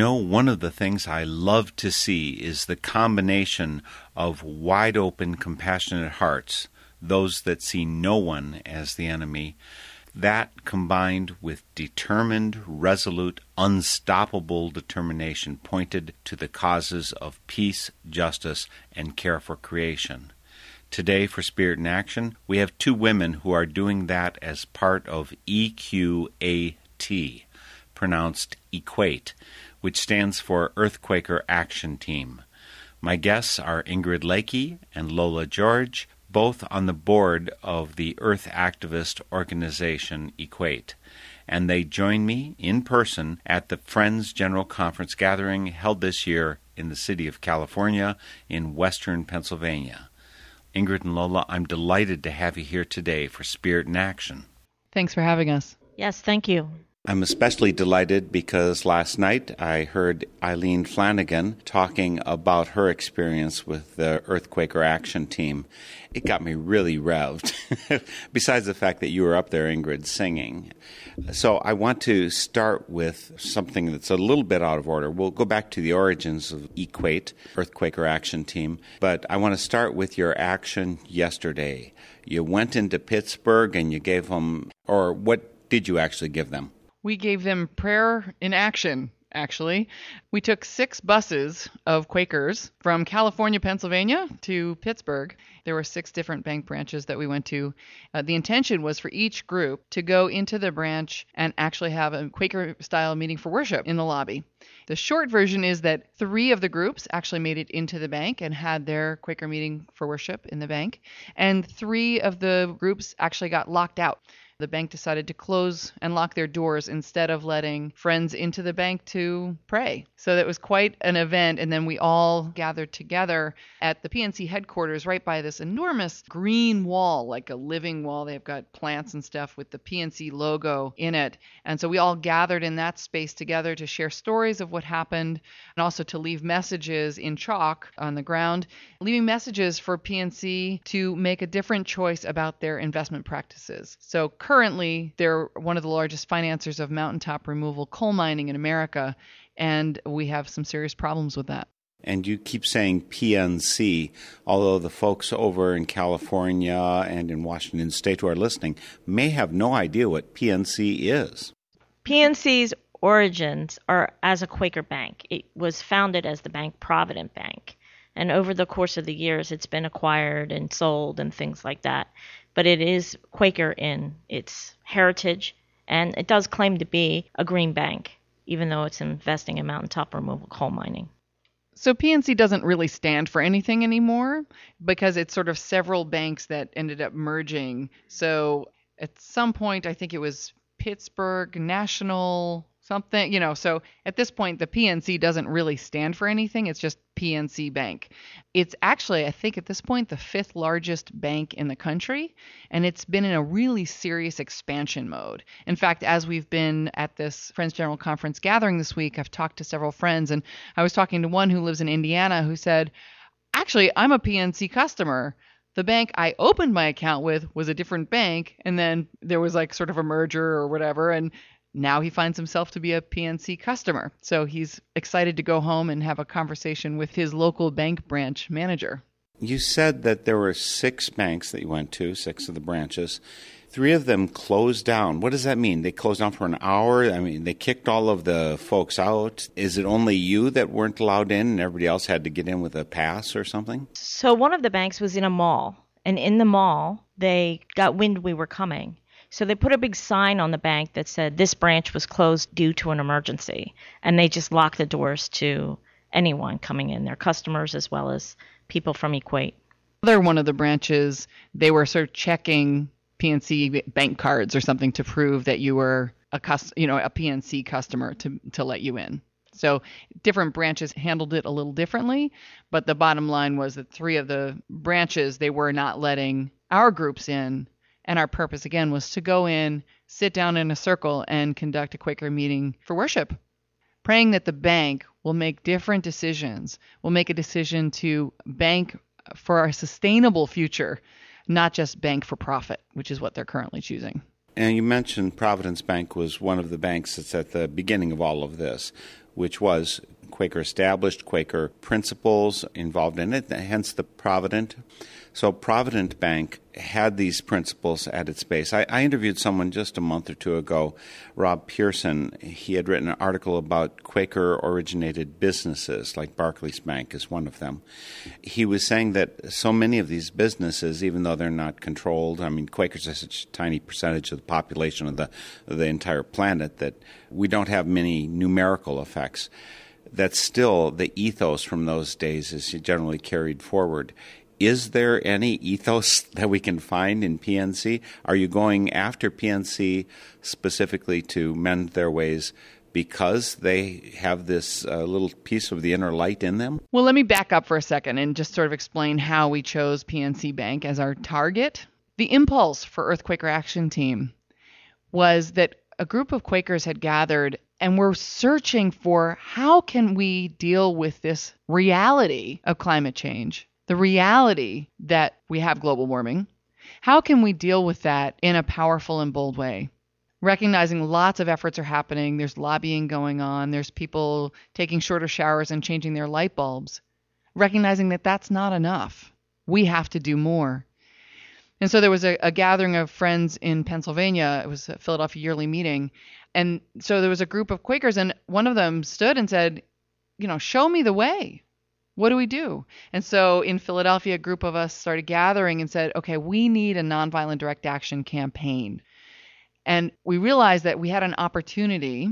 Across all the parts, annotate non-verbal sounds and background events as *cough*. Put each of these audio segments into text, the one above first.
know, one of the things I love to see is the combination of wide open, compassionate hearts, those that see no one as the enemy, that combined with determined, resolute, unstoppable determination pointed to the causes of peace, justice, and care for creation. Today, for Spirit in Action, we have two women who are doing that as part of EQAT, pronounced Equate, which stands for Earthquaker Action Team. My guests are Ingrid Lakey and Lola George, both on the board of the Earth activist organization Equate, and they join me in person at the Friends General Conference gathering held this year in the city of California in western Pennsylvania. Ingrid and Lola, I'm delighted to have you here today for Spirit in Action. Thanks for having us. Yes, thank you. I'm especially delighted because last night I heard Eileen Flanagan talking about her experience with the Earthquaker Action Team. It got me really revved, *laughs* besides the fact that you were up there, Ingrid, singing. So I want to start with something that's a little bit out of order. We'll go back to the origins of Equate, Earthquaker Action Team, but I want to start with your action yesterday. You went into Pittsburgh and you gave them, or what did you actually give them? We gave them prayer in action, actually. We took six buses of Quakers from California, Pennsylvania to Pittsburgh. There were six different bank branches that we went to. Uh, the intention was for each group to go into the branch and actually have a Quaker style meeting for worship in the lobby. The short version is that three of the groups actually made it into the bank and had their Quaker meeting for worship in the bank, and three of the groups actually got locked out the bank decided to close and lock their doors instead of letting friends into the bank to pray. So that was quite an event. And then we all gathered together at the PNC headquarters right by this enormous green wall, like a living wall. They've got plants and stuff with the PNC logo in it. And so we all gathered in that space together to share stories of what happened and also to leave messages in chalk on the ground, leaving messages for PNC to make a different choice about their investment practices. So currently, they're one of the largest financiers of mountaintop removal coal mining in America, and we have some serious problems with that. And you keep saying PNC, although the folks over in California and in Washington State who are listening may have no idea what PNC is. PNC's origins are as a Quaker bank. It was founded as the Bank Provident Bank. And over the course of the years, it's been acquired and sold and things like that. But it is Quaker in its heritage, and it does claim to be a green bank, even though it's investing in mountaintop removal coal mining. So PNC doesn't really stand for anything anymore because it's sort of several banks that ended up merging. So at some point, I think it was Pittsburgh National something, you know. So at this point, the PNC doesn't really stand for anything. It's just PNC Bank. It's actually, I think, at this point, the fifth largest bank in the country, and it's been in a really serious expansion mode. In fact, as we've been at this Friends General Conference gathering this week, I've talked to several friends, and I was talking to one who lives in Indiana who said, Actually, I'm a PNC customer. The bank I opened my account with was a different bank, and then there was like sort of a merger or whatever, and now he finds himself to be a PNC customer. So he's excited to go home and have a conversation with his local bank branch manager. You said that there were six banks that you went to, six of the branches. Three of them closed down. What does that mean? They closed down for an hour? I mean, they kicked all of the folks out. Is it only you that weren't allowed in and everybody else had to get in with a pass or something? So one of the banks was in a mall, and in the mall, they got wind we were coming. So they put a big sign on the bank that said this branch was closed due to an emergency, and they just locked the doors to anyone coming in, their customers as well as people from Equate. Other one of the branches, they were sort of checking PNC bank cards or something to prove that you were a cus- you know, a PNC customer to to let you in. So different branches handled it a little differently, but the bottom line was that three of the branches they were not letting our groups in, and our purpose again was to go in, sit down in a circle, and conduct a Quaker meeting for worship, praying that the bank will make different decisions, will make a decision to bank for a sustainable future not just bank for profit, which is what they're currently choosing. And you mentioned Providence Bank was one of the banks that's at the beginning of all of this, which was Quaker established, Quaker principles involved in it, hence the Provident. So Provident Bank had these principles at its base. I, I, interviewed someone just a month or two ago, Rob Pearson. He had written an article about Quaker originated businesses, like Barclays Bank is one of them. He was saying that so many of these businesses, even though they're not controlled, I mean, Quakers are such a tiny percentage of the population of the, of the entire planet that we don't have many numerical effects that still the ethos from those days is generally carried forward is there any ethos *laughs* that we can find in PNC? Are you going after PNC specifically to mend their ways because they have this uh, little piece of the inner light in them? Well, let me back up for a second and just sort of explain how we chose PNC Bank as our target. The impulse for Earthquaker Action Team was that a group of Quakers had gathered and were searching for how can we deal with this reality of climate change the reality that we have global warming. How can we deal with that in a powerful and bold way? Recognizing lots of efforts are happening, there's lobbying going on, there's people taking shorter showers and changing their light bulbs. Recognizing that that's not enough. We have to do more. And so there was a, a, gathering of friends in Pennsylvania. It was a Philadelphia yearly meeting. And so there was a group of Quakers, and one of them stood and said, You know, show me the way. What do we do? And so in Philadelphia, a group of us started gathering and said, okay, we need a nonviolent direct action campaign. And we realized that we had an opportunity.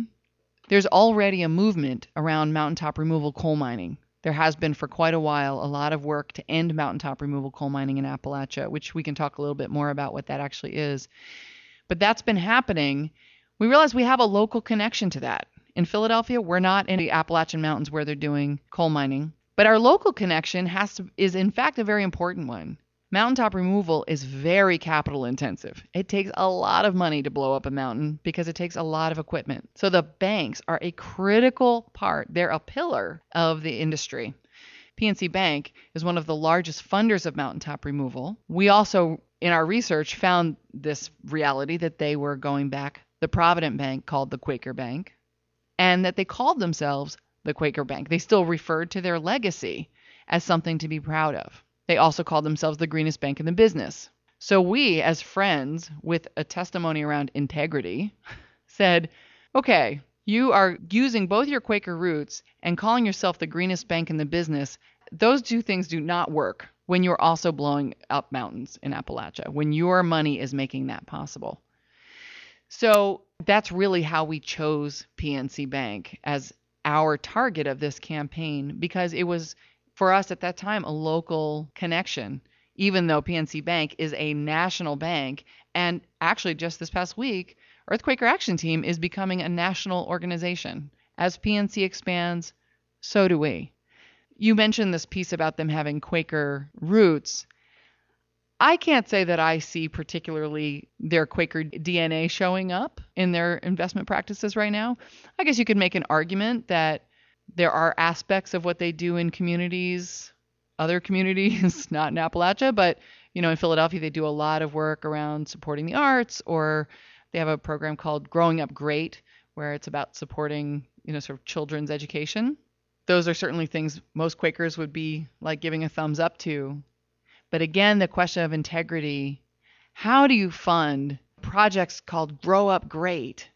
There's already a movement around mountaintop removal coal mining. There has been for quite a while a lot of work to end mountaintop removal coal mining in Appalachia, which we can talk a little bit more about what that actually is. But that's been happening. We realize we have a local connection to that. In Philadelphia, we're not in the Appalachian Mountains where they're doing coal mining. But our local connection has to is in fact a very important one. Mountaintop removal is very capital intensive. It takes a lot of money to blow up a mountain because it takes a lot of equipment. So the banks are a critical part. They're a pillar of the industry. PNC Bank is one of the largest funders of mountaintop removal. We also, in our research, found this reality that they were going back the Provident Bank called the Quaker Bank, and that they called themselves the Quaker Bank. They still referred to their legacy as something to be proud of. They also called themselves the greenest bank in the business. So we, as friends with a testimony around integrity, *laughs* said, okay, you are using both your Quaker roots and calling yourself the greenest bank in the business. Those two things do not work when you're also blowing up mountains in Appalachia, when your money is making that possible. So that's really how we chose PNC Bank as our target of this campaign because it was for us at that time a local connection even though PNC Bank is a national bank. And actually just this past week Earthquaker Action Team is becoming a national organization. As PNC expands so do we. You mentioned this piece about them having Quaker roots. I can't say that I see particularly their Quaker DNA showing up in their investment practices right now. I guess you could make an argument that there are aspects of what they do in communities, other communities, *laughs* not in Appalachia, but you know, in Philadelphia they do a lot of work around supporting the arts or they have a program called Growing Up Great where it's about supporting, you know, sort of children's education. Those are certainly things most Quakers would be like giving a thumbs up to But again, the question of integrity how do you fund projects called Grow Up Great?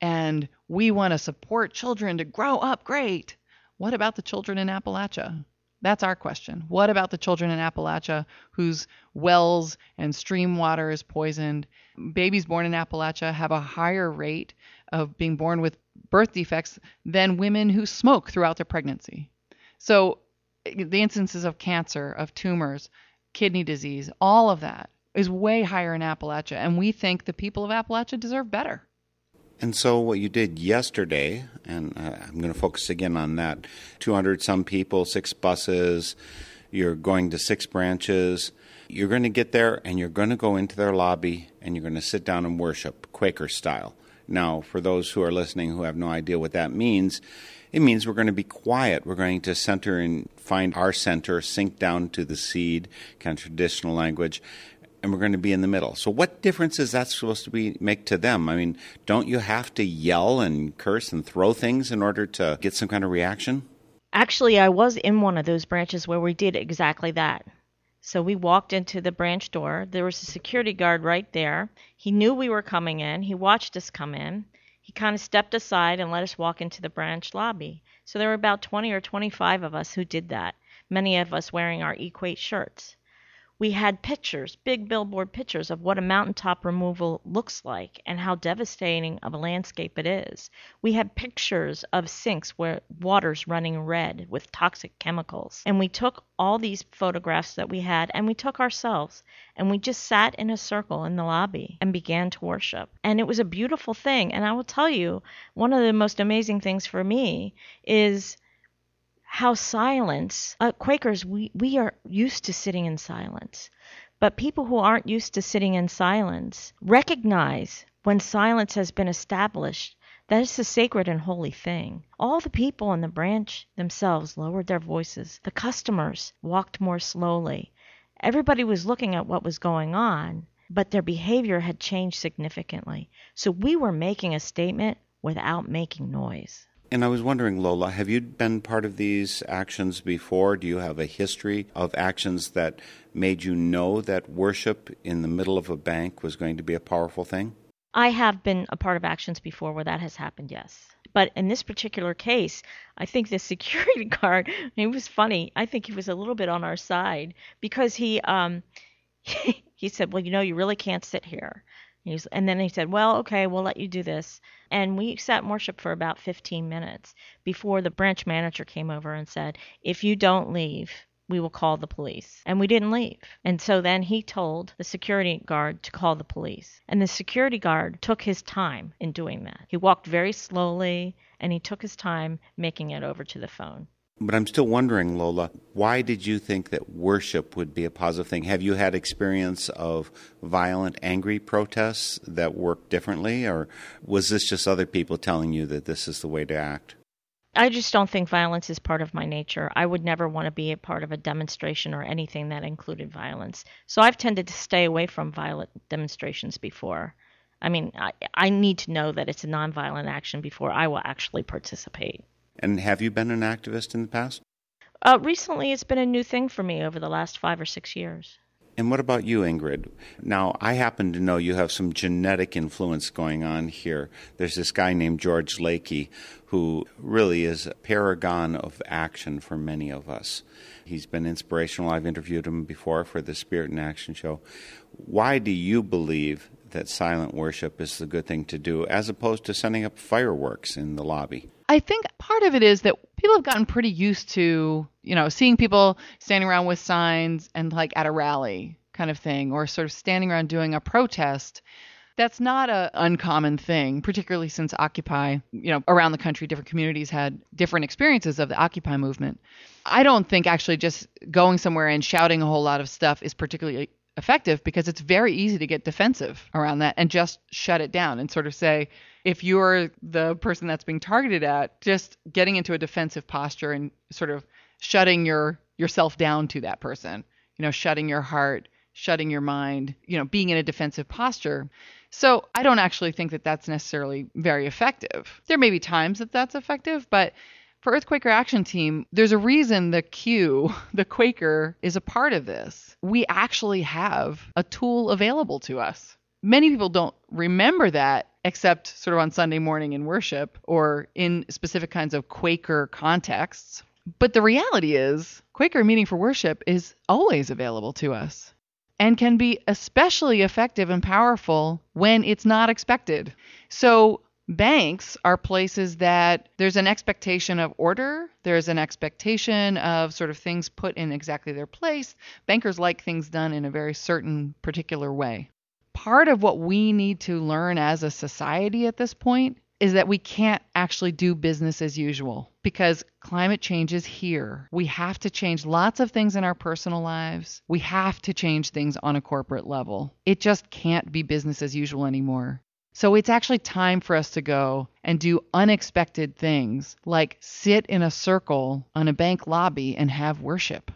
And we want to support children to grow up great. What about the children in Appalachia? That's our question. What about the children in Appalachia whose wells and stream water is poisoned? Babies born in Appalachia have a higher rate of being born with birth defects than women who smoke throughout their pregnancy. So, the instances of cancer, of tumors, kidney disease, all of that is way higher in Appalachia, and we think the people of Appalachia deserve better. And so, what you did yesterday, and uh, I'm going to focus again on that 200 some people, six buses, you're going to six branches. You're going to get there and you're going to go into their lobby and you're going to sit down and worship, Quaker style. Now, for those who are listening who have no idea what that means, it means we're going to be quiet. We're going to center and find our center, sink down to the seed, kind of traditional language, and we're going to be in the middle. So what difference is that supposed to be make to them? I mean, don't you have to yell and curse and throw things in order to get some kind of reaction? Actually, I was in one of those branches where we did exactly that. So we walked into the branch door. There was a security guard right there. He knew we were coming in. He watched us come in. He kind of stepped aside and let us walk into the branch lobby. So there were about 20 or 25 of us who did that, many of us wearing our Equate shirts we had pictures, big billboard pictures of what a mountaintop removal looks like and how devastating of a landscape it is. We had pictures of sinks where water's running red with toxic chemicals. And we took all these photographs that we had and we took ourselves and we just sat in a circle in the lobby and began to worship. And it was a beautiful thing. And I will tell you, one of the most amazing things for me is how silence, uh, Quakers, we, we are used to sitting in silence. But people who aren't used to sitting in silence recognize when silence has been established that it's a sacred and holy thing. All the people in the branch themselves lowered their voices. The customers walked more slowly. Everybody was looking at what was going on, but their behavior had changed significantly. So we were making a statement without making noise. And I was wondering, Lola, have you been part of these actions before? Do you have a history of actions that made you know that worship in the middle of a bank was going to be a powerful thing? I have been a part of actions before where that has happened, yes. But in this particular case, I think the *laughs* security guard, he was funny. I think he was a little bit on our side because he um *laughs* he said, "Well, you know, you really can't sit here." He's, and then he said, Well, okay, we'll let you do this. And we sat in worship for about 15 minutes before the branch manager came over and said, If you don't leave, we will call the police. And we didn't leave. And so then he told the security guard to call the police. And the security guard took his time in doing that. He walked very slowly and he took his time making it over to the phone. But I'm still wondering, Lola, why did you think that worship would be a positive thing? Have you had experience of violent, angry protests that work differently, or was this just other people telling you that this is the way to act? I just don't think violence is part of my nature. I would never want to be a part of a demonstration or anything that included violence. So I've tended to stay away from violent demonstrations before. I mean, I, I need to know that it's a nonviolent action before I will actually participate. And have you been an activist in the past? Uh, recently, it's been a new thing for me over the last five or six years. And what about you, Ingrid? Now, I happen to know you have some genetic influence going on here. There's this guy named George Lakey who really is a paragon of action for many of us. He's been inspirational. I've interviewed him before for the Spirit in Action show. Why do you believe that silent worship is the good thing to do as opposed to sending up fireworks in the lobby? I think part of it is that people have gotten pretty used to, you know, seeing people standing around with signs and like at a rally kind of thing, or sort of standing around doing a protest. That's not a uncommon thing, particularly since Occupy, you know, around the country, different communities had different experiences of the Occupy movement. I don't think actually just going somewhere and shouting a whole lot of stuff is particularly effective because it's very easy to get defensive around that and just shut it down and sort of say, if you're the person that's being targeted at, just getting into a defensive posture and sort of shutting your yourself down to that person, you know, shutting your heart, shutting your mind, you know, being in a defensive posture. So I don't actually think that that's necessarily very effective. There may be times that that's effective, but For Earthquaker Action Team, there's a reason the Q, *laughs* the Quaker, is a part of this. We actually have a tool available to us. Many people don't remember that except sort of on Sunday morning in worship or in specific kinds of Quaker contexts. But the reality is, Quaker meeting for worship is always available to us and can be especially effective and powerful when it's not expected. So, banks are places that there's an expectation of order, there's an expectation of sort of things put in exactly their place. Bankers like things done in a very certain particular way part of what we need to learn as a society at this point is that we can't actually do business as usual because climate change is here. We have to change lots of things in our personal lives. We have to change things on a corporate level. It just can't be business as usual anymore. So it's actually time for us to go and do unexpected things like sit in a circle on a bank lobby and have worship.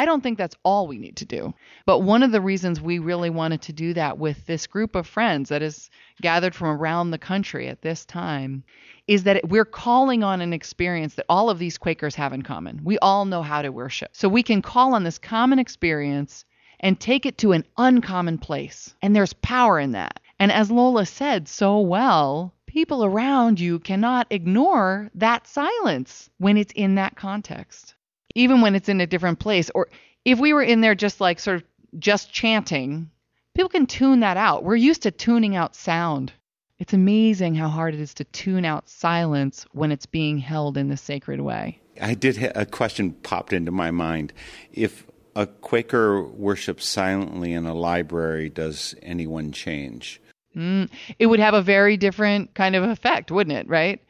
I don't think that's all we need to do. But one of the reasons we really wanted to do that with this group of friends that is gathered from around the country at this time is that we're calling on an experience that all of these Quakers have in common. We all know how to worship. So we can call on this common experience and take it to an uncommon place. And there's power in that. And as Lola said so well, people around you cannot ignore that silence when it's in that context even when it's in a different place. Or if we were in there just like sort of just chanting, people can tune that out. We're used to tuning out sound. It's amazing how hard it is to tune out silence when it's being held in the sacred way. I did a question popped into my mind. If a Quaker worships silently in a library, does anyone change? Mm, it would have a very different kind of effect, wouldn't it? Right?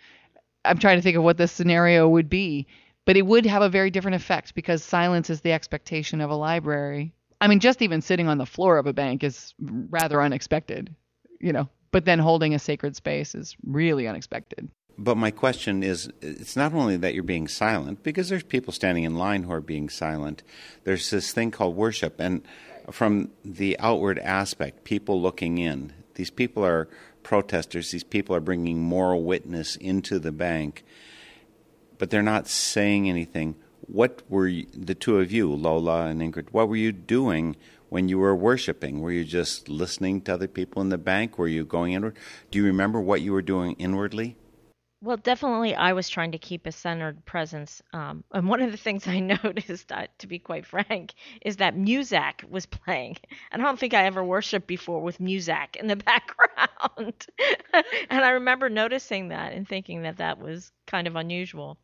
I'm trying to think of what the scenario would be. But it would have a very different effect because silence is the expectation of a library. I mean, just even sitting on the floor of a bank is rather unexpected, you know, but then holding a sacred space is really unexpected. But my question is it's not only that you're being silent, because there's people standing in line who are being silent. There's this thing called worship. And from the outward aspect, people looking in, these people are protesters, these people are bringing moral witness into the bank but they're not saying anything. What were you, the two of you, Lola and Ingrid, what were you doing when you were worshiping? Were you just listening to other people in the bank? Were you going inward? Do you remember what you were doing inwardly? Well, definitely, I was trying to keep a centered presence. Um, and one of the things I *laughs* noticed, uh, to be quite frank, is that Muzak was playing. And I don't think I ever worshiped before with Muzak in the *laughs* background. *laughs* and I remember noticing that and thinking that that was kind of unusual.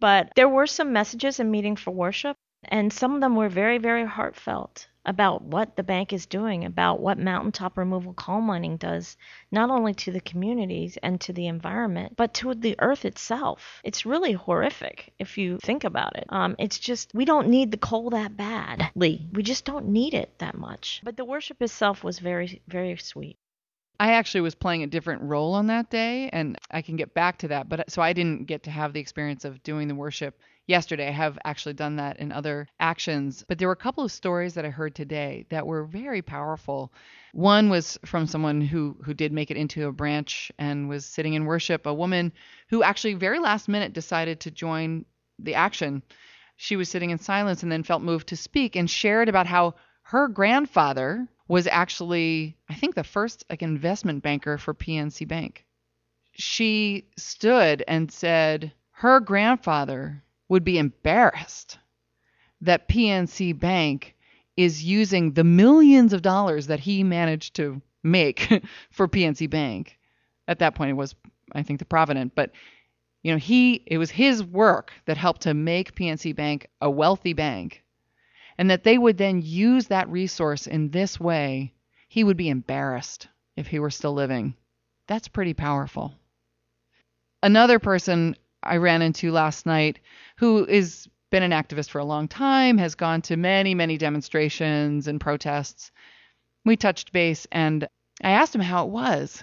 But there were some messages in Meeting for Worship, and some of them were very, very heartfelt about what the bank is doing, about what mountaintop removal coal mining does, not only to the communities and to the environment, but to the earth itself. It's really horrific if you think about it. Um, it's just, we don't need the coal that badly. We just don't need it that much. But the worship itself was very, very sweet. I actually was playing a different role on that day, and I can get back to that. But so I didn't get to have the experience of doing the worship yesterday. I have actually done that in other actions. But there were a couple of stories that I heard today that were very powerful. One was from someone who who did make it into a branch and was sitting in worship, a woman who actually very last minute decided to join the action. She was sitting in silence and then felt moved to speak and shared about how her grandfather was actually I think the first like investment banker for PNC Bank. She stood and said her grandfather would be embarrassed that PNC Bank is using the millions of dollars that he managed to make *laughs* for PNC Bank. At that point, it was, I think, the Provident, but you know, he it was his work that helped to make PNC Bank a wealthy bank, and that they would then use that resource in this way. He would be embarrassed if he were still living. That's pretty powerful. Another person I ran into last night who is been an activist for a long time, has gone to many, many demonstrations and protests. We touched base and I asked him how it was.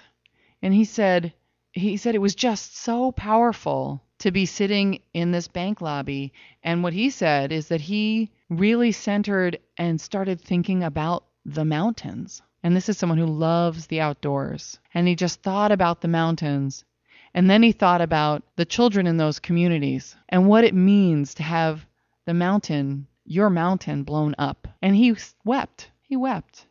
And he said he said it was just so powerful to be sitting in this bank lobby and what he said is that he really centered and started thinking about the mountains. And this is someone who loves the outdoors. And he just thought about the mountains And then he thought about the children in those communities and what it means to have the mountain, your mountain, blown up. And he wept. He wept.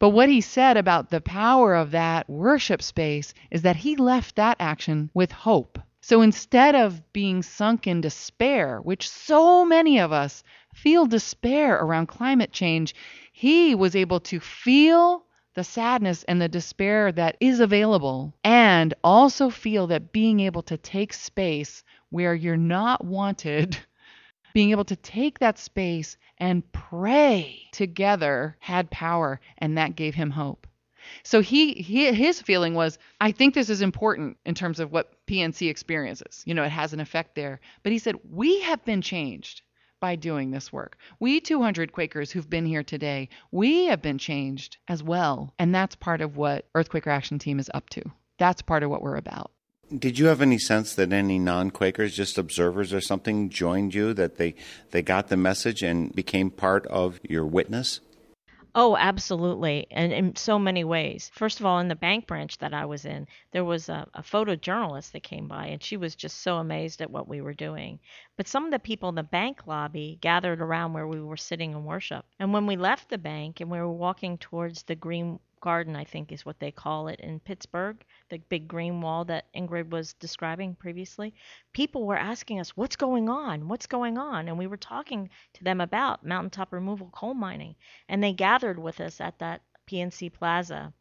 But what he said about the power of that worship space is that he left that action with hope. So instead of being sunk in despair, which so many of us feel despair around climate change, he was able to feel the sadness and the despair that is available and also feel that being able to take space where you're not wanted *laughs* being able to take that space and pray together had power and that gave him hope. So he, he his feeling was i think this is important in terms of what pnc experiences. You know it has an effect there. But he said we have been changed by doing this work. We 200 Quakers who've been here today, we have been changed as well. And that's part of what Earthquaker Action Team is up to. That's part of what we're about. Did you have any sense that any non-Quakers, just observers or something, joined you? That they they got the message and became part of your witness? Oh, absolutely. And in so many ways. First of all, in the bank branch that I was in, there was a, a, photojournalist that came by, and she was just so amazed at what we were doing. But some of the people in the bank lobby gathered around where we were sitting in worship. And when we left the bank and we were walking towards the green garden, I think is what they call it in Pittsburgh, the big green wall that Ingrid was describing previously. People were asking us, What's going on? What's going on? And we were talking to them about mountaintop removal coal mining. And they gathered with us at that PNC Plaza.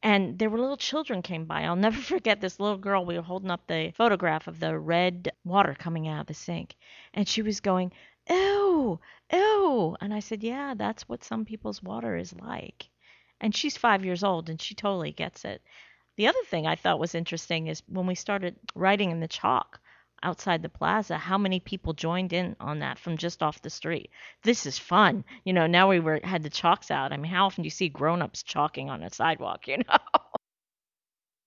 And there were little children came by. I'll *laughs* never forget this little girl. We were holding up the photograph of the red water coming out of the sink. And she was going, Ew, ew. And I said, Yeah, that's what some people's water is like. And she's five years old and she totally gets it. The other thing I thought was interesting is when we started writing in the chalk outside the plaza, how many people joined in on that from just off the street. This is fun. You know, now we were had the chalks out. I mean, how often do you see grown-ups chalking on a sidewalk, *laughs* you know?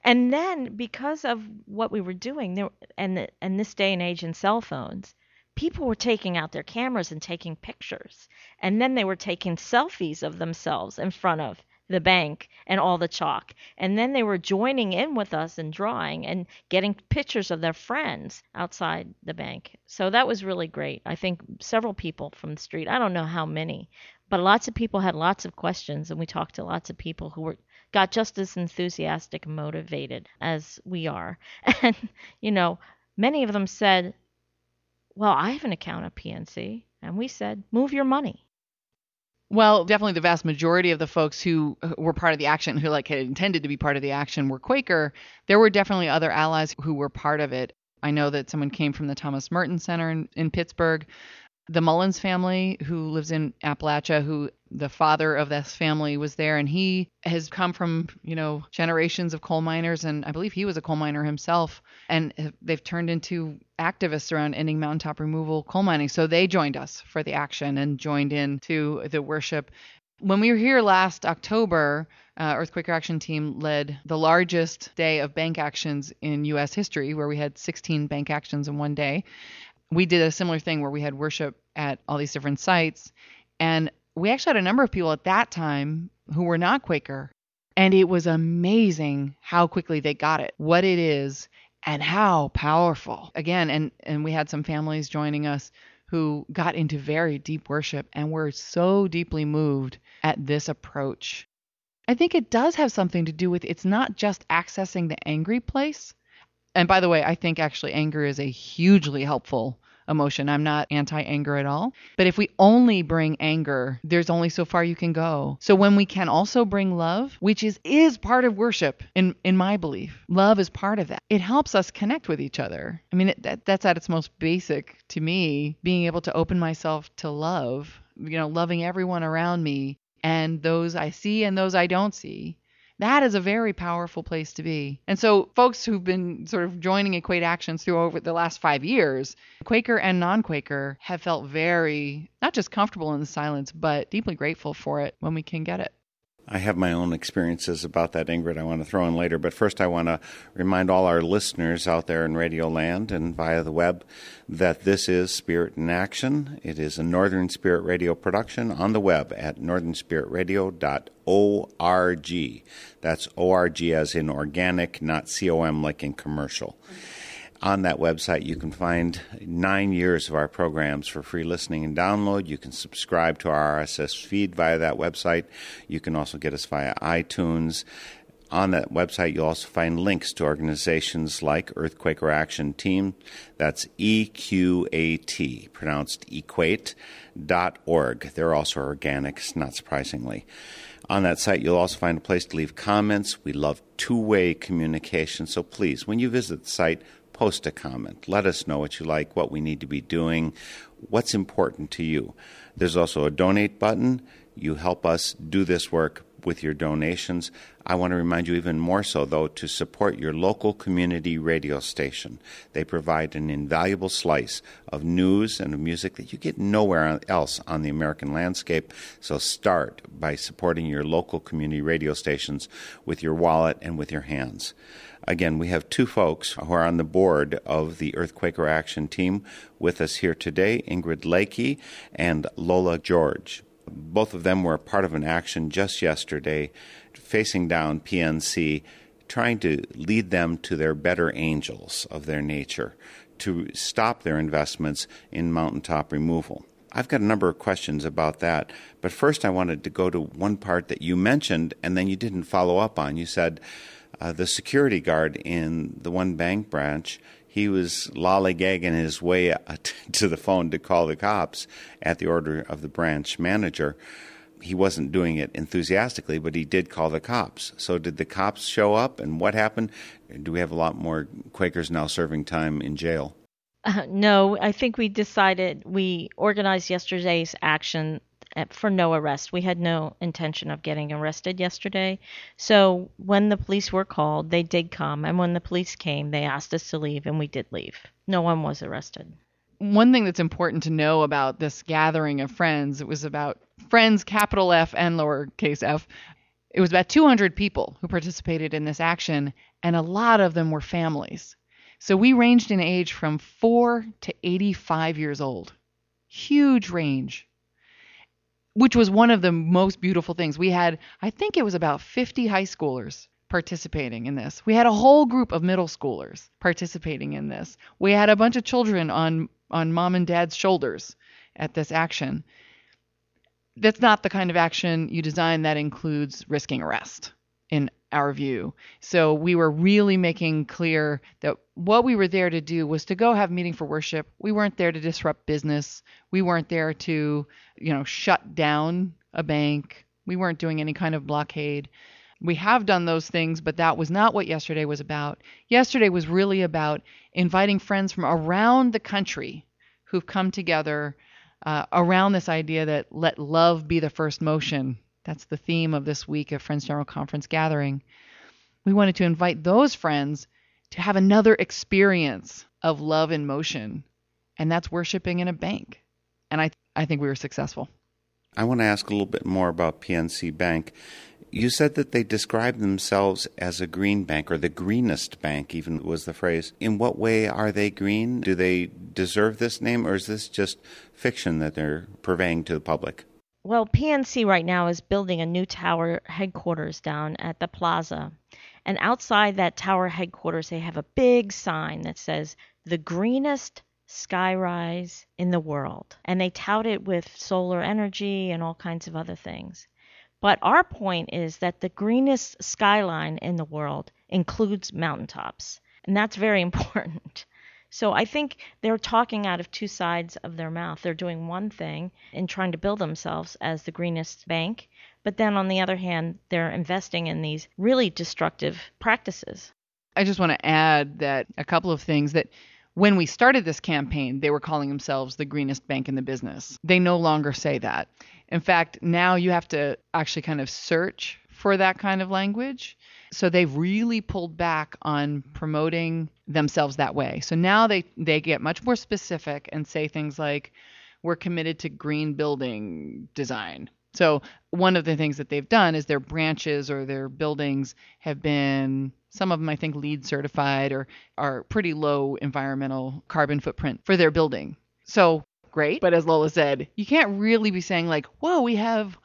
and then because of what we were doing there and the, and this day and age in cell phones, people were taking out their cameras and taking pictures. And then they were taking selfies of themselves in front of the bank and all the chalk. And then they were joining in with us and drawing and getting pictures of their friends outside the bank. So that was really great. I think several people from the street, I don't know how many, but lots of people had lots of questions and we talked to lots of people who were got just as enthusiastic and motivated as we are. *laughs* And you know, many of them said, "Well, I have an account at PNC." And we said, "Move your money." Well, definitely the vast majority of the folks who uh, were part of the action, who like had intended to be part of the action, were Quaker. There were definitely other allies who were part of it. I know that someone came from the Thomas Merton Center in, in Pittsburgh the Mullins family, who lives in Appalachia, who the father of this family was there, and he has come from you know generations of coal miners, and I believe he was a coal miner himself, and they've turned into activists around ending mountaintop removal coal mining. So they joined us for the action and joined in to the worship. When we were here last October, uh, Earthquaker Action Team led the largest day of bank actions in U.S. history, where we had 16 bank actions in one day we did a similar thing where we had worship at all these different sites. And we actually had a number of people at that time who were not Quaker. And it was amazing how quickly they got it, what it is, and how powerful. Again, and, and we had some families joining us who got into very deep worship and were so deeply moved at this approach. I think it does have something to do with it's not just accessing the angry place. And by the way, I think actually anger is a hugely helpful emotion. I'm not anti anger at all. But if we only bring anger, there's only so far you can go. So when we can also bring love, which is is part of worship in in my belief. Love is part of that. It helps us connect with each other. I mean, it, that, that's at its most basic to me, being able to open myself to love, you know, loving everyone around me and those I see and those I don't see. That is a very powerful place to be. And so, folks who've been sort of joining Equate Actions through over the last five years, Quaker and non Quaker, have felt very, not just comfortable in the silence, but deeply grateful for it when we can get it. I have my own experiences about that, Ingrid, I want to throw in later. But first, I want to remind all our listeners out there in Radio Land and via the web that this is Spirit in Action. It is a Northern Spirit Radio production on the web at northernspiritradio.org. That's ORG as in organic, not COM like in commercial. On that website, you can find nine years of our programs for free listening and download. You can subscribe to our RSS feed via that website. You can also get us via iTunes. On that website, you'll also find links to organizations like Earthquaker Action Team. That's EQAT, pronounced equate.org. They're also organics, not surprisingly. On that site, you'll also find a place to leave comments. We love two way communication, so please, when you visit the site, post a comment. Let us know what you like, what we need to be doing, what's important to you. There's also a donate button. You help us do this work with your donations. I want to remind you even more so, though, to support your local community radio station. They provide an invaluable slice of news and of music that you get nowhere else on the American landscape. So start by supporting your local community radio stations with your wallet and with your hands. Again, we have two folks who are on the board of the Earthquaker Action Team with us here today Ingrid Lakey and Lola George. Both of them were part of an action just yesterday facing down PNC, trying to lead them to their better angels of their nature, to stop their investments in mountaintop removal. I've got a number of questions about that, but first I wanted to go to one part that you mentioned and then you didn't follow up on. You said uh, the security guard in the one bank branch, he was lollygagging his way *laughs* to the phone to call the cops at the order of the branch manager. He wasn't doing it enthusiastically, but he did call the cops. So, did the cops show up, and what happened? Do we have a lot more Quakers now serving time in jail? Uh, no, I think we decided we organized yesterday's action Eh, for no arrest. We had no intention of getting arrested yesterday. So when the police were called, they did come. And when the police came, they asked us to leave, and we did leave. No one was arrested. One thing that's important to know about this gathering of friends, it was about friends, capital F and lowercase f. It was about 200 people who participated in this action, and a lot of them were families. So we ranged in age from 4 to 85 years old. Huge range which was one of the most beautiful things. We had, I think it was about 50 high schoolers participating in this. We had a whole group of middle schoolers participating in this. We had a bunch of children on on mom and dad's shoulders at this action. That's not the kind of action you design that includes risking arrest our view. So we were really making clear that what we were there to do was to go have meeting for worship. We weren't there to disrupt business. We weren't there to, you know, shut down a bank. We weren't doing any kind of blockade. We have done those things, but that was not what yesterday was about. Yesterday was really about inviting friends from around the country who've come together uh, around this idea that let love be the first motion that's the theme of this week of Friends General Conference gathering. We wanted to invite those friends to have another experience of love in motion, and that's worshiping in a bank. And I, I think we were successful. I want to ask a little bit more about PNC Bank. You said that they describe themselves as a green bank, or the greenest bank, even was the phrase. In what way are they green? Do they deserve this name, or is this just fiction that they're purveying to the public? Well, PNC right now is building a new tower headquarters down at the plaza. And outside that tower headquarters, they have a big sign that says, the greenest skyrise in the world. And they tout it with solar energy and all kinds of other things. But our point is that the greenest skyline in the world includes mountaintops. And that's very *laughs* important. So I think they're talking out of two sides of their mouth. They're doing one thing in trying to build themselves as the greenest bank, but then on the other hand, they're investing in these really destructive practices. I just want to add that a couple of things that when we started this campaign, they were calling themselves the greenest bank in the business. They no longer say that. In fact, now you have to actually kind of search for that kind of language. So they've really pulled back on promoting themselves that way. So now they they get much more specific and say things like we're committed to green building design So, one of the things that they've done is their branches or their buildings have been some of them I think LEED certified or are pretty low environmental carbon footprint for their building. So, great, but as Lola said, you can't really be saying like, "Whoa, we have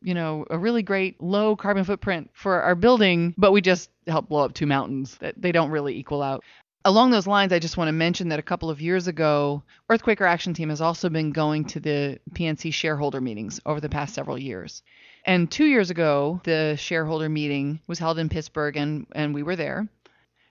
you know, a really great low carbon footprint for our building, but we just help blow up two mountains that they don't really equal out. Along those lines, I just want to mention that a couple of years ago, Earthquaker Action Team has also been going to the PNC shareholder meetings over the past several years. And two years ago, the shareholder meeting was held in Pittsburgh, and, and we were there.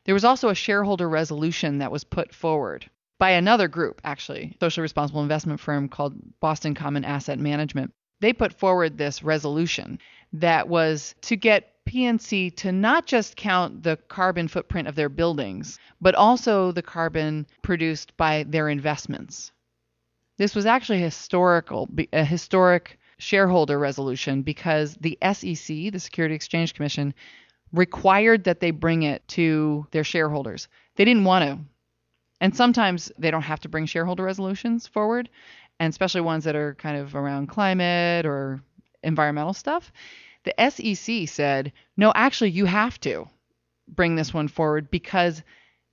There was also a shareholder resolution that was put forward by another group, actually, social responsible investment firm called Boston Common Asset Management. They put forward this resolution that was to get PNC to not just count the carbon footprint of their buildings, but also the carbon produced by their investments. This was actually historical, a historic shareholder resolution because the SEC, the Security Exchange Commission, required that they bring it to their shareholders. They didn't want to. And sometimes they don't have to bring shareholder resolutions forward, and especially ones that are kind of around climate or environmental stuff. The SEC said, no, actually, you have to bring this one forward because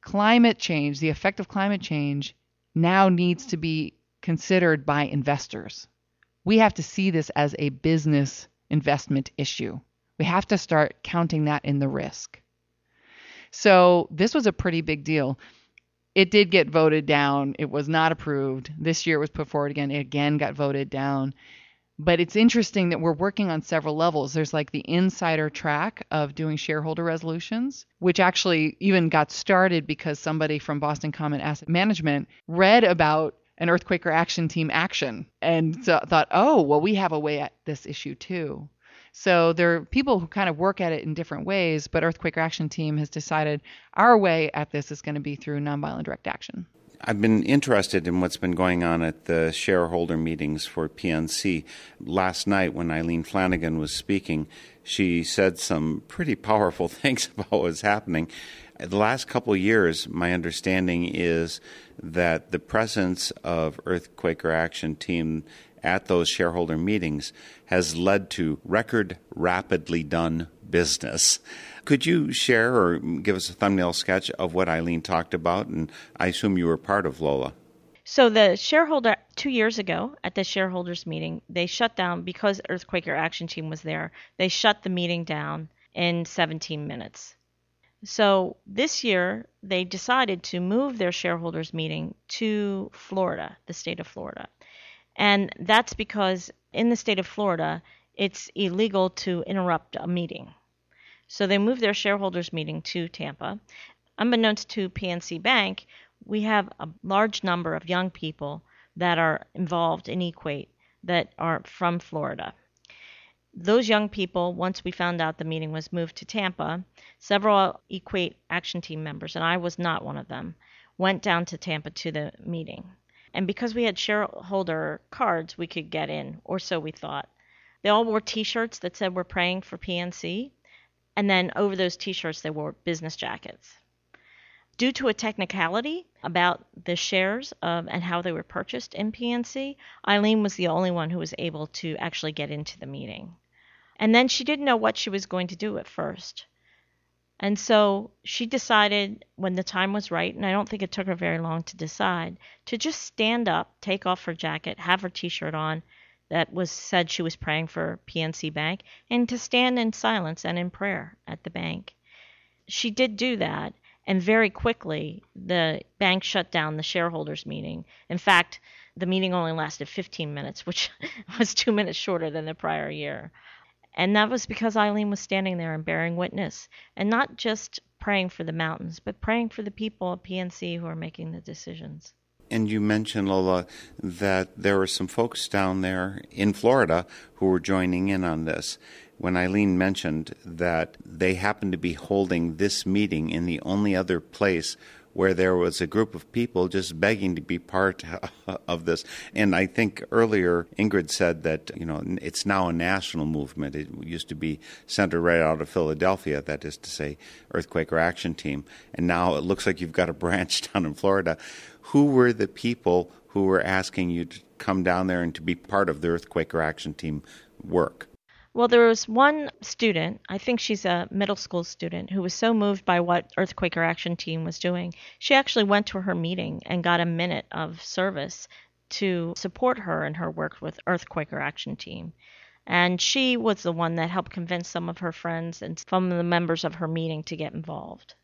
climate change, the effect of climate change, now needs to be considered by investors. We have to see this as a business investment issue. We have to start counting that in the risk. So this was a pretty big deal. It did get voted down. It was not approved. This year it was put forward again. It again got voted down. But it's interesting that we're working on several levels. There's like the insider track of doing shareholder resolutions, which actually even got started because somebody from Boston Common Asset Management read about an Earthquaker Action Team action and thought, oh, well, we have a way at this issue too. So there are people who kind of work at it in different ways, but Earthquaker Action Team has decided our way at this is going to be through nonviolent direct action. I've been interested in what's been going on at the shareholder meetings for PNC. Last night, when Eileen Flanagan was speaking, she said some pretty powerful *laughs* things about what's happening. The last couple years, my understanding is that the presence of Earthquaker Action Team at those shareholder meetings has led to record rapidly done business. Could you share or give us a thumbnail sketch of what Eileen talked about? And I assume you were part of Lola. So the shareholder two years ago at the shareholders meeting, they shut down because Earthquaker Action Team was there. They shut the meeting down in 17 minutes. So this year they decided to move their shareholders meeting to Florida, the state of Florida. And that's because in the state of Florida, it's illegal to interrupt a meeting. So they moved their shareholders meeting to Tampa. Unbeknownst to PNC Bank, we have a large number of young people that are involved in Equate that are from Florida. Those young people, once we found out the meeting was moved to Tampa, several Equate Action Team members, and I was not one of them, went down to Tampa to the meeting. And because we had shareholder cards, we could get in, or so we thought. They all wore t shirts that said we're praying for PNC. And then over those t shirts, they wore business jackets. Due to a technicality about the shares of, and how they were purchased in PNC, Eileen was the only one who was able to actually get into the meeting. And then she didn't know what she was going to do at first. And so she decided when the time was right, and I don't think it took her very long to decide, to just stand up, take off her jacket, have her t shirt on, that was said she was praying for PNC Bank and to stand in silence and in prayer at the bank. She did do that, and very quickly the bank shut down the shareholders meeting. In fact, the meeting only lasted 15 minutes, which *laughs* was 2 minutes shorter than the prior year. And that was because Eileen was standing there and bearing witness, and not just praying for the mountains, but praying for the people at PNC who are making the decisions. And you mentioned, Lola, that there were some folks down there in Florida who were joining in on this. When Eileen mentioned that they happened to be holding this meeting in the only other place where there was a group of people just begging to be part *laughs* of this. And I think earlier Ingrid said that, you know, it's now a national movement. It used to be centered right out of Philadelphia, that is to say, Earthquaker Action Team. And now it looks like you've got a *laughs* branch down in Florida who were the people who were asking you to come down there and to be part of the Earthquaker Action Team work? Well, there was one student, I think she's a middle school student, who was so moved by what Earthquaker Action Team was doing. She actually went to her meeting and got a minute of service to support her in her work with Earthquaker Action Team. And she was the one that helped convince some of her friends and some of the members of her meeting to get involved.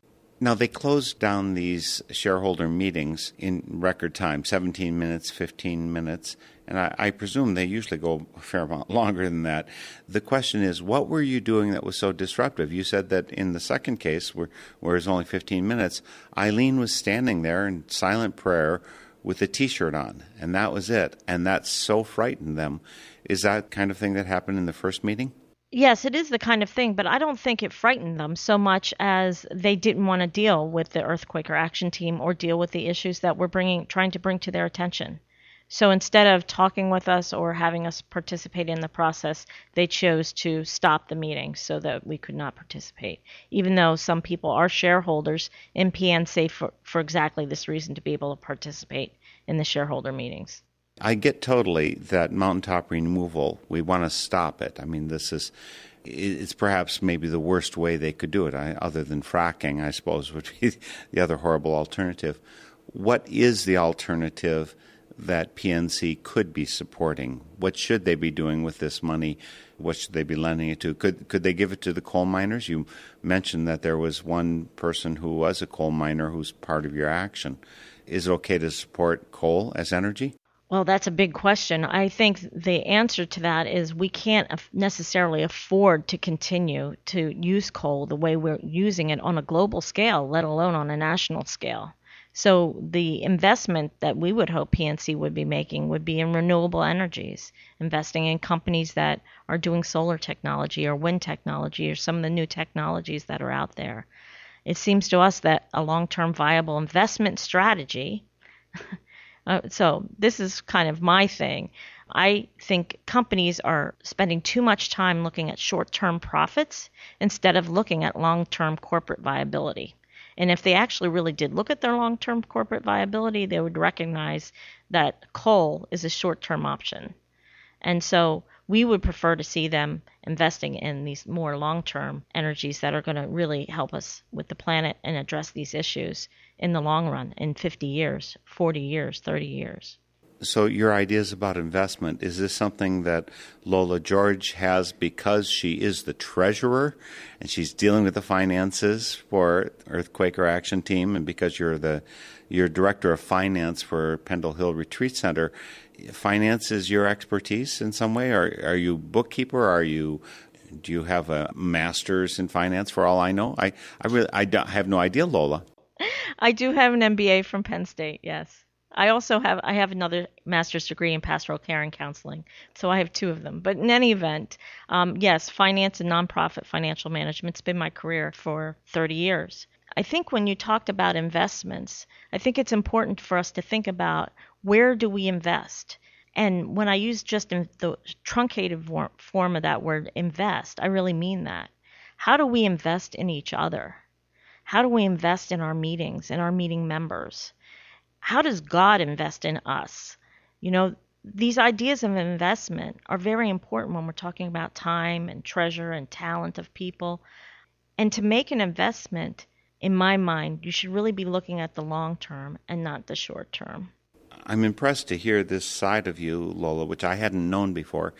Now, they closed down these shareholder meetings in record time 17 minutes, 15 minutes, and I, I, presume they usually go a fair amount *laughs* longer than that. The question is, what were you doing that was so disruptive? You said that in the second case, where, where it was only 15 minutes, Eileen was standing there in silent prayer with a t shirt on, and that was it. And that so frightened them. Is that kind of thing that happened in the first meeting? Yes, it is the kind of thing, but I don't think it frightened them so much as they didn't want to deal with the Earthquaker Action Team or deal with the issues that we're bringing, trying to bring to their attention. So instead of talking with us or having us participate in the process, they chose to stop the meeting so that we could not participate, even though some people are shareholders in PNC for, for exactly this reason to be able to participate in the shareholder meetings. I get totally that mountaintop removal. We want to stop it. I mean, this is it's perhaps maybe the worst way they could do it, I, other than fracking, I suppose, *laughs* would be the other horrible alternative. What is the alternative that PNC could be supporting? What should they be doing with this money? What should they be lending it to? Could could they give it to the coal miners? You mentioned that there was one person who was a coal miner who's part of your action. Is it okay to support coal as energy? Well, that's a big question. I think the answer to that is we can't necessarily afford to continue to use coal the way we're using it on a global scale, let alone on a national scale. So the investment that we would hope PNC would be making would be in renewable energies, investing in companies that are doing solar technology or wind technology or some of the new technologies that are out there. It seems to us that a long-term viable investment strategy *laughs* Uh, so this is kind of my thing. I think companies are spending too much time looking at short term profits instead of looking at long term corporate viability. And if they actually really did look at their long term corporate viability, they would recognize that coal is a short term option. And so we would prefer to see them investing in these more long term energies that are going to really help us with the planet and address these issues in the long run in 50 years, 40 years, 30 years. So, your ideas about investment is this something that Lola George has because she is the treasurer and she's dealing with the finances for Earthquaker Action Team, and because you're the you're director of finance for Pendle Hill Retreat Center? Finance is your expertise in some way. Are are you bookkeeper? Are you do you have a master's in finance? For all I know, I I really I have no idea, Lola. I do have an MBA from Penn State. Yes. I also have I have another master's degree in pastoral care and counseling, so I have two of them. But in any event, um, yes, finance and nonprofit financial management's been my career for 30 years. I think when you talked about investments, I think it's important for us to think about where do we invest. And when I use just the truncated form of that word invest, I really mean that. How do we invest in each other? How do we invest in our meetings and our meeting members? How does God invest in us? You know, these ideas of investment are very important when we're talking about time and treasure and talent of people. And to make an investment, in my mind, you should really be looking at the long term and not the short term. I'm impressed to hear this side of you, Lola, which I hadn't known before.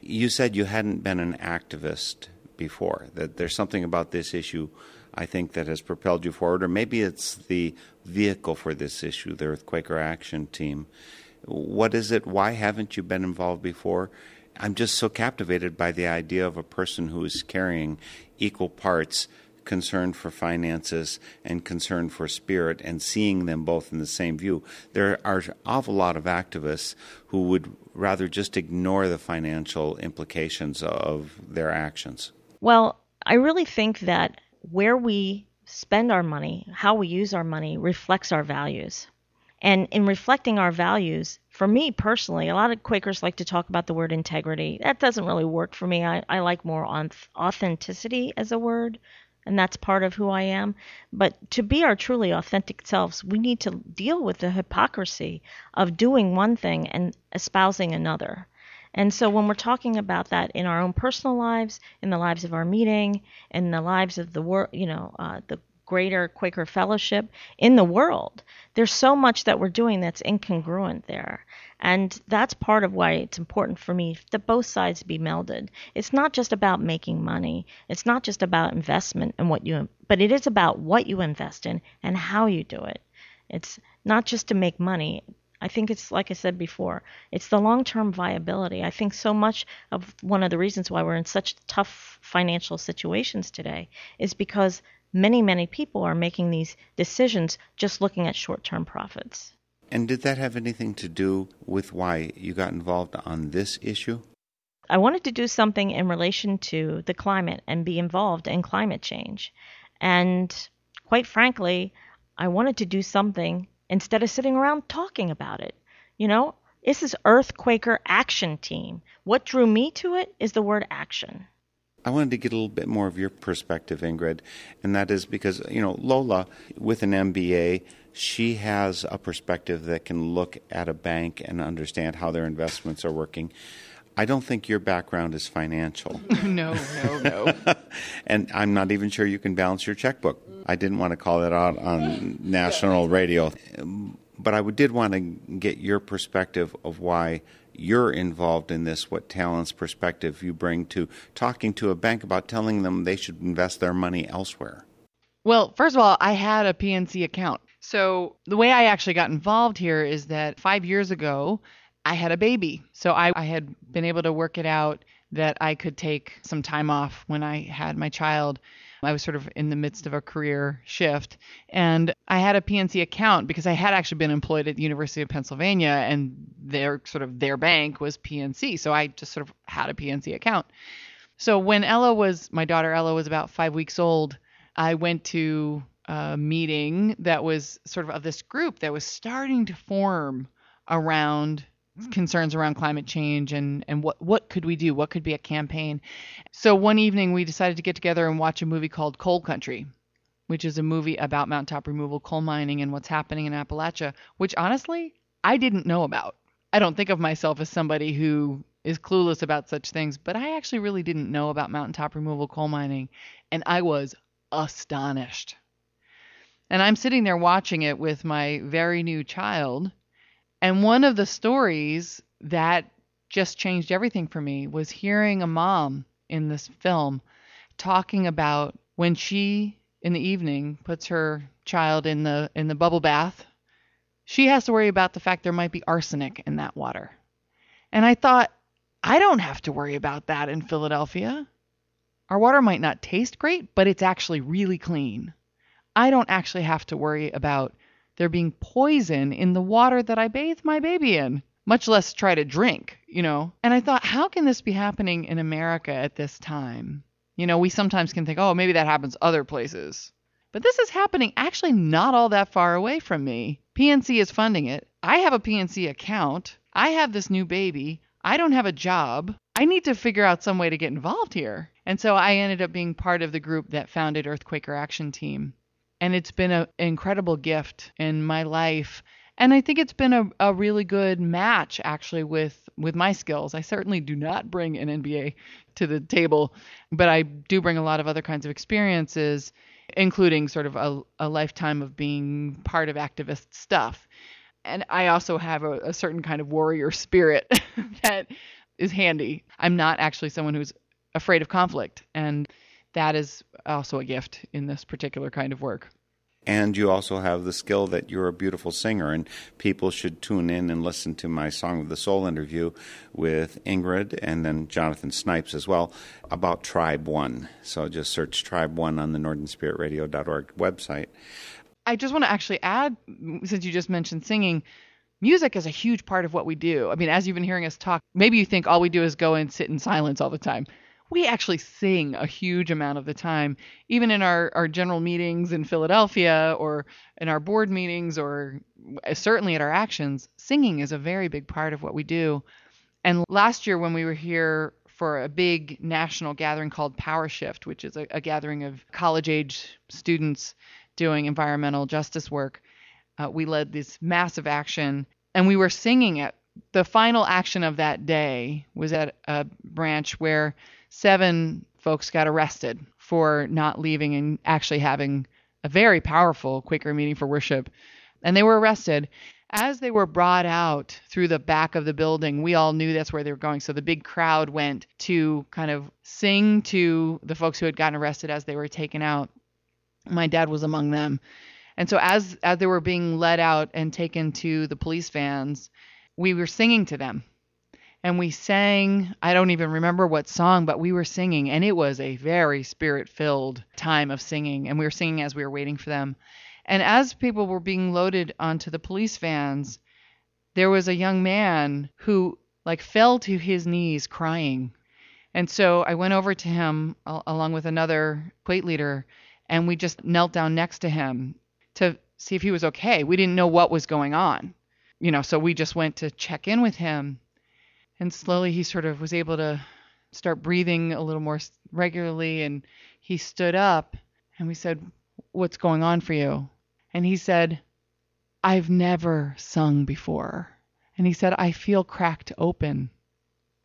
You said you hadn't been an activist before, that there's something about this issue I think, that has propelled you forward, or maybe it's the vehicle for this issue, the Earthquaker Action Team. What is it? Why haven't you been involved before? I'm just so captivated by the idea of a person who is carrying equal parts concern for finances and concern for spirit and seeing them both in the same view. There are an awful lot of activists who would rather just ignore the financial implications of their actions. Well, I really think that where we spend our money, how we use our money, reflects our values. And in reflecting our values, for me personally, a lot of Quakers like to talk about the word integrity. That doesn't really work for me. I, I like more on authenticity as a word, and that's part of who I am. But to be our truly authentic selves, we need to deal with the hypocrisy of doing one thing and espousing another. And so when we're talking about that in our own personal lives, in the lives of our meeting, in the lives of the world, you know, uh, the greater Quaker fellowship in the world, there's so much that we're doing that's incongruent there. And that's part of why it's important for me that both sides be melded. It's not just about making money. It's not just about investment and what you, but it is about what you invest in and how you do it. It's not just to make money. I think it's like I said before, it's the long term viability. I think so much of one of the reasons why we're in such tough financial situations today is because many, many people are making these decisions just looking at short term profits. And did that have anything to do with why you got involved on this issue? I wanted to do something in relation to the climate and be involved in climate change. And quite frankly, I wanted to do something instead of sitting around talking about it. You know, this is Earthquaker Action Team. What drew me to it is the word action. I wanted to get a little bit more of your perspective, Ingrid, and that is because, you know, Lola, with an MBA, she has a perspective that can look at a bank and understand how their investments are working. I don't think your background is financial. *laughs* no, no, no. *laughs* and I'm not even sure you can balance your checkbook. I didn't want to call that out on national radio. But I did want to get your perspective of why you're involved in this, what talents perspective you bring to talking to a bank about telling them they should invest their money elsewhere. Well, first of all, I had a PNC account. So the way I actually got involved here is that five years ago, I had a baby. So I, I had been able to work it out that I could take some time off when I had my child. I was sort of in the midst of a career shift. And I had a PNC account because I had actually been employed at the University of Pennsylvania and their sort of their bank was PNC. So I just sort of had a PNC account. So when Ella was, my daughter Ella was about five weeks old, I went to a meeting that was sort of of this group that was starting to form around Hmm. concerns around climate change and and what what could we do? What could be a campaign? So one evening we decided to get together and watch a movie called coal country which is a movie about mountaintop removal coal mining and what's happening in appalachia which honestly i didn't know about. I don't think of myself as somebody who is clueless about such things but i actually really didn't know about mountaintop removal coal mining and i was astonished. And I'm sitting there watching it with my very new child. And one of the stories that just changed everything for me was hearing a mom in this film talking about when she in the evening puts her child in the in the bubble bath she has to worry about the fact there might be arsenic in that water. And i thought i don't have to worry about that in philadelphia. Our water might not taste great but it's actually really clean. I don't actually have to worry about there being poison in the water that I bathe my baby in, much less try to drink, you know. And I thought, how can this be happening in America at this time? You know, we sometimes can think, oh, maybe that happens other places. But this is happening actually not all that far away from me. PNC is funding it. I have a PNC account. I have this new baby. I don't have a job. I need to figure out some way to get involved here. And so I ended up being part of the group that founded Earthquaker Action Team and it's been an incredible gift in my life. And i think it's been a, a really good match actually with with my skills. I certainly do not bring an mba to the table but i do bring a lot of other kinds of experiences including sort of a, a lifetime of being part of activist stuff. And i also have a, a certain kind of warrior spirit *laughs* that is handy. I'm not actually someone who's afraid of conflict and that is also a gift in this particular kind of work. And you also have the skill that you're a beautiful singer, and people should tune in and listen to my Song of the Soul interview with Ingrid and then Jonathan Snipes as well about Tribe One. So just search Tribe One on the NorthernSpiritRadio.org website. I just want to actually add, since you just mentioned singing, music is a huge part of what we do. I mean, as you've been hearing us talk, maybe you think all we do is go and sit in silence all the time we actually sing a huge amount of the time, even in our, our general meetings in Philadelphia or in our board meetings or certainly at our actions. Singing is a very big part of what we do. And last year, when we were here for a big national gathering called Power Shift, which is a, a gathering of college age students doing environmental justice work, uh, we led this massive action and we were singing it. the final action of that day was at a branch where seven folks got arrested for not leaving and actually having a very powerful Quaker meeting for worship. And they were arrested. As they were brought out through the back of the building, we all knew that's where they were going. So the big crowd went to kind of sing to the folks who had gotten arrested as they were taken out. My dad was among them. And so as as they were being led out and taken to the police vans, we were singing to them. And we sang, I don't even remember what song, but we were singing and it was a very spirit-filled time of singing and we were singing as we were waiting for them. And as people were being loaded onto the police vans, there was a young man who like fell to his knees crying. And so I went over to him al- along with another Quake leader and we just knelt down next to him to see if he was okay. We didn't know what was going on. You know, so we just went to check in with him. And slowly he sort of was able to start breathing a little more regularly and he stood up and we said, "What's going on for you?" And he said, I've never sung before. And he said, I feel cracked open.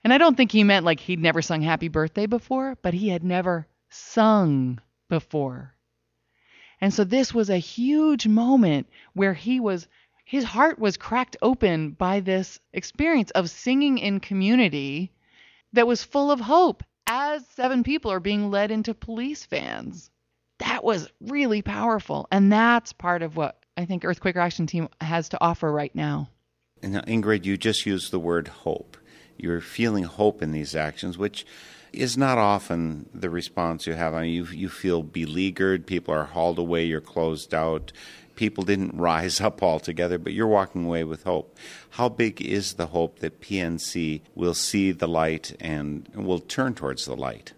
And I don't think he meant like he'd never sung Happy Birthday before, but he had never sung before. And so this was a huge moment where he was, his heart was cracked open by this experience of singing in community that was full of hope as seven people are being led into police vans that was really powerful. And that's part of what I think Earthquaker Action Team has to offer right now. And now, Ingrid, you just used the word hope. You're feeling hope in these actions, which is not often the response you have. I mean, you, you feel beleaguered, people are hauled away, you're closed out, people didn't rise up altogether, but you're walking away with hope. How big is the hope that PNC will see the light and will turn towards the light?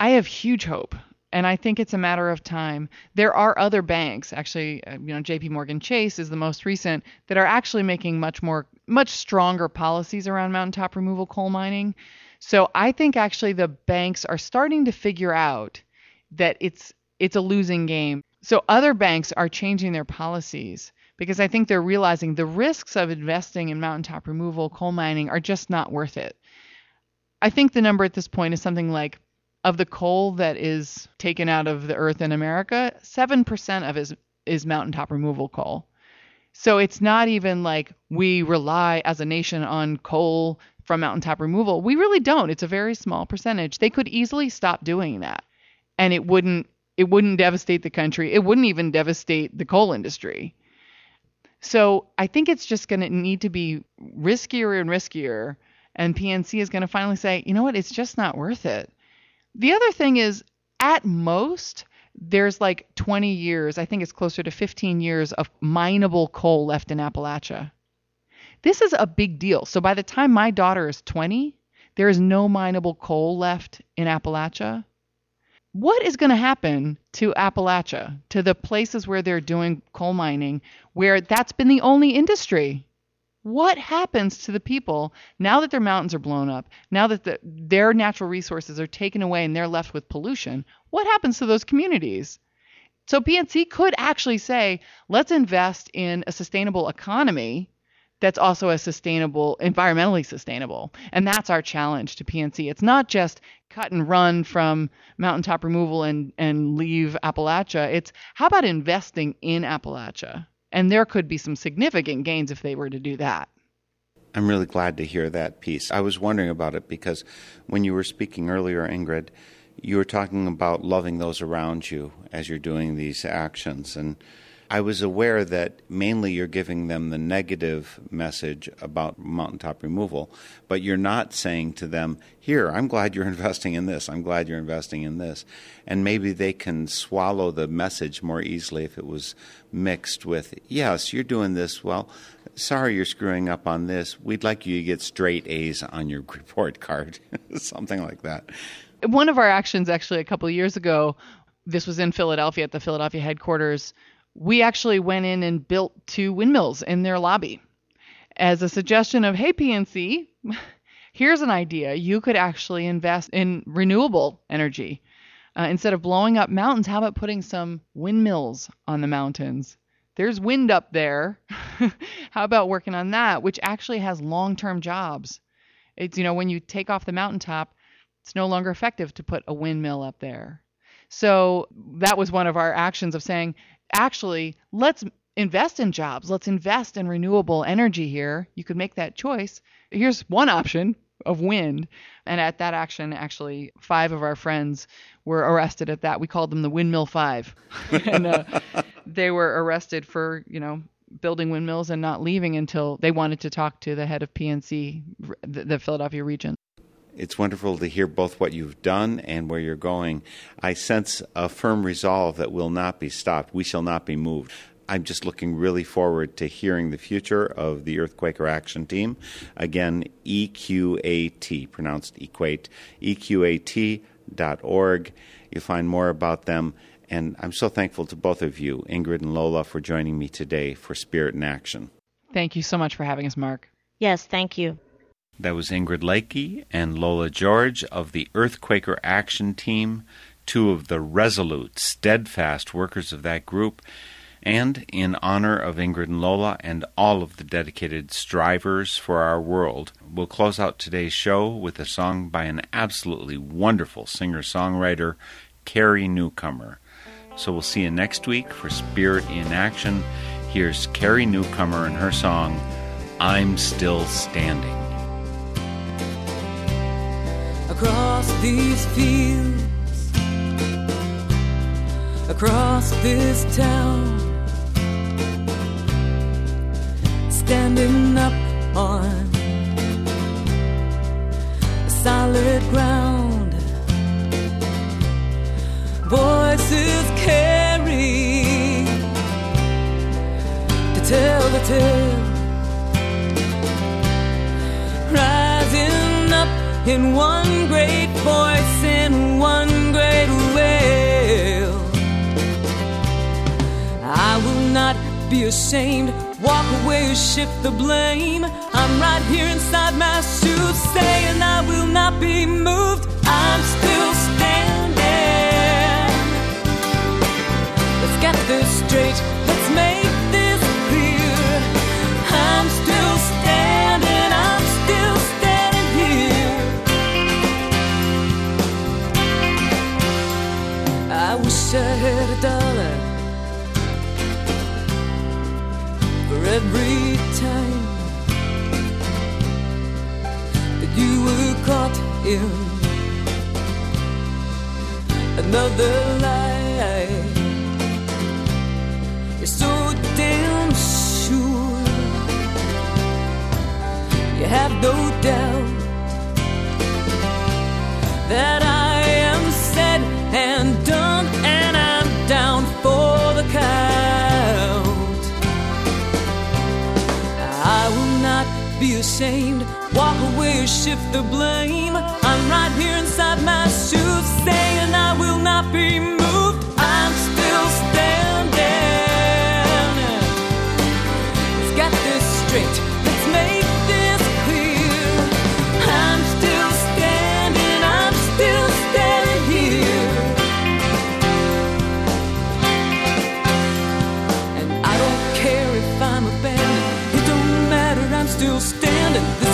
I have huge hope. And I think it's a matter of time. There are other banks, actually, uh, you know, JP Morgan Chase is the most recent, that are actually making much more, much stronger policies around mountaintop removal coal mining. So I think actually the banks are starting to figure out that it's it's a losing game. So other banks are changing their policies because I think they're realizing the risks of investing in mountaintop removal coal mining are just not worth it. I think the number at this point is something like of the coal that is taken out of the earth in America, 7% of it is, is mountaintop removal coal. So it's not even like we rely as a nation on coal from mountaintop removal. We really don't. It's a very small percentage. They could easily stop doing that and it wouldn't it wouldn't devastate the country. It wouldn't even devastate the coal industry. So I think it's just going to need to be riskier and riskier and PNC is going to finally say, "You know what? It's just not worth it." The other thing is, at most, there's like 20 years, I think it's closer to 15 years of mineable coal left in Appalachia. This is a big deal. So by the time my daughter is 20, there is no mineable coal left in Appalachia. What is going to happen to Appalachia, to the places where they're doing coal mining, where that's been the only industry? What happens to the people now that their mountains are blown up, now that the, their natural resources are taken away and they're left with pollution? What happens to those communities? So PNC could actually say, let's invest in a sustainable economy that's also a sustainable, environmentally sustainable. And that's our challenge to PNC. It's not just cut and run from mountaintop removal and, and leave Appalachia. It's how about investing in Appalachia? And there could be some significant gains if they were to do that. I'm really glad to hear that piece. I was wondering about it because when you were speaking earlier, Ingrid, you were talking about loving those around you as you're doing these actions. And I was aware that mainly you're giving them the negative message about mountaintop removal, but you're not saying to them, Here, I'm glad you're *laughs* investing in this. I'm glad you're investing in this. And maybe they can swallow the message more easily if it was mixed with, Yes, you're doing this. Well, sorry you're screwing up on this. We'd like you to get straight A's on your *laughs* report card, *laughs* something like that. One of our actions, actually, a couple of years ago, this was in Philadelphia at the Philadelphia headquarters we actually went in and built two windmills in their lobby as a suggestion of, hey, PNC, *laughs* here's an idea. You could actually invest in renewable energy. Uh, instead of blowing up mountains, how about putting some windmills on the mountains there's wind up there. *laughs* How about working on that, which actually has long term jobs? It's, you know, when you take off the mountaintop, it's no longer effective to put a windmill up there. So that was one of our actions of saying, actually, let's invest in jobs. Let's invest in renewable energy here. You could make that choice. Here's one option of wind. And at that action, actually, five of our friends were arrested at that. We called them the Windmill Five. *laughs* and uh, they were arrested for, you know, building windmills and not leaving until they wanted to talk to the head of PNC, the, the Philadelphia region. It's wonderful to hear both what you've done and where you're going. I sense a firm resolve that will not be stopped. We shall not be moved. I'm just looking really forward to hearing the future of the Earthquaker Action Team. Again, EQAT, pronounced equate, eqat.org. You'll find more about them. And I'm so thankful to both of you, Ingrid and Lola, for joining me today for Spirit in Action. Thank you so much for having us, Mark. Yes, thank you. That was Ingrid Lakey and Lola George of the Earthquaker Action Team, two of the resolute, steadfast workers of that group. And in honor of Ingrid and Lola and all of the dedicated strivers for our world, we'll close out today's show with a song by an absolutely wonderful singer songwriter, Carrie Newcomer. So we'll see you next week for Spirit in Action. Here's Carrie Newcomer and her song, I'm Still Standing. Across these fields, across this town, standing up on solid ground. Voices carry to tell the tale. In one great voice, in one great wail. I will not be ashamed, walk away or shift the blame. I'm right here inside my shoes, saying I will not be moved. I'm still standing. Let's get this straight, dollar for every time that you were caught in another lie. You're so damn sure you have no doubt that I am said and done, and I'm down for the count. I will not be ashamed, walk away or shift the blame. I'm right here inside my shoes, saying I will not be moved. I'm still standing. Let's get this straight. Standing. This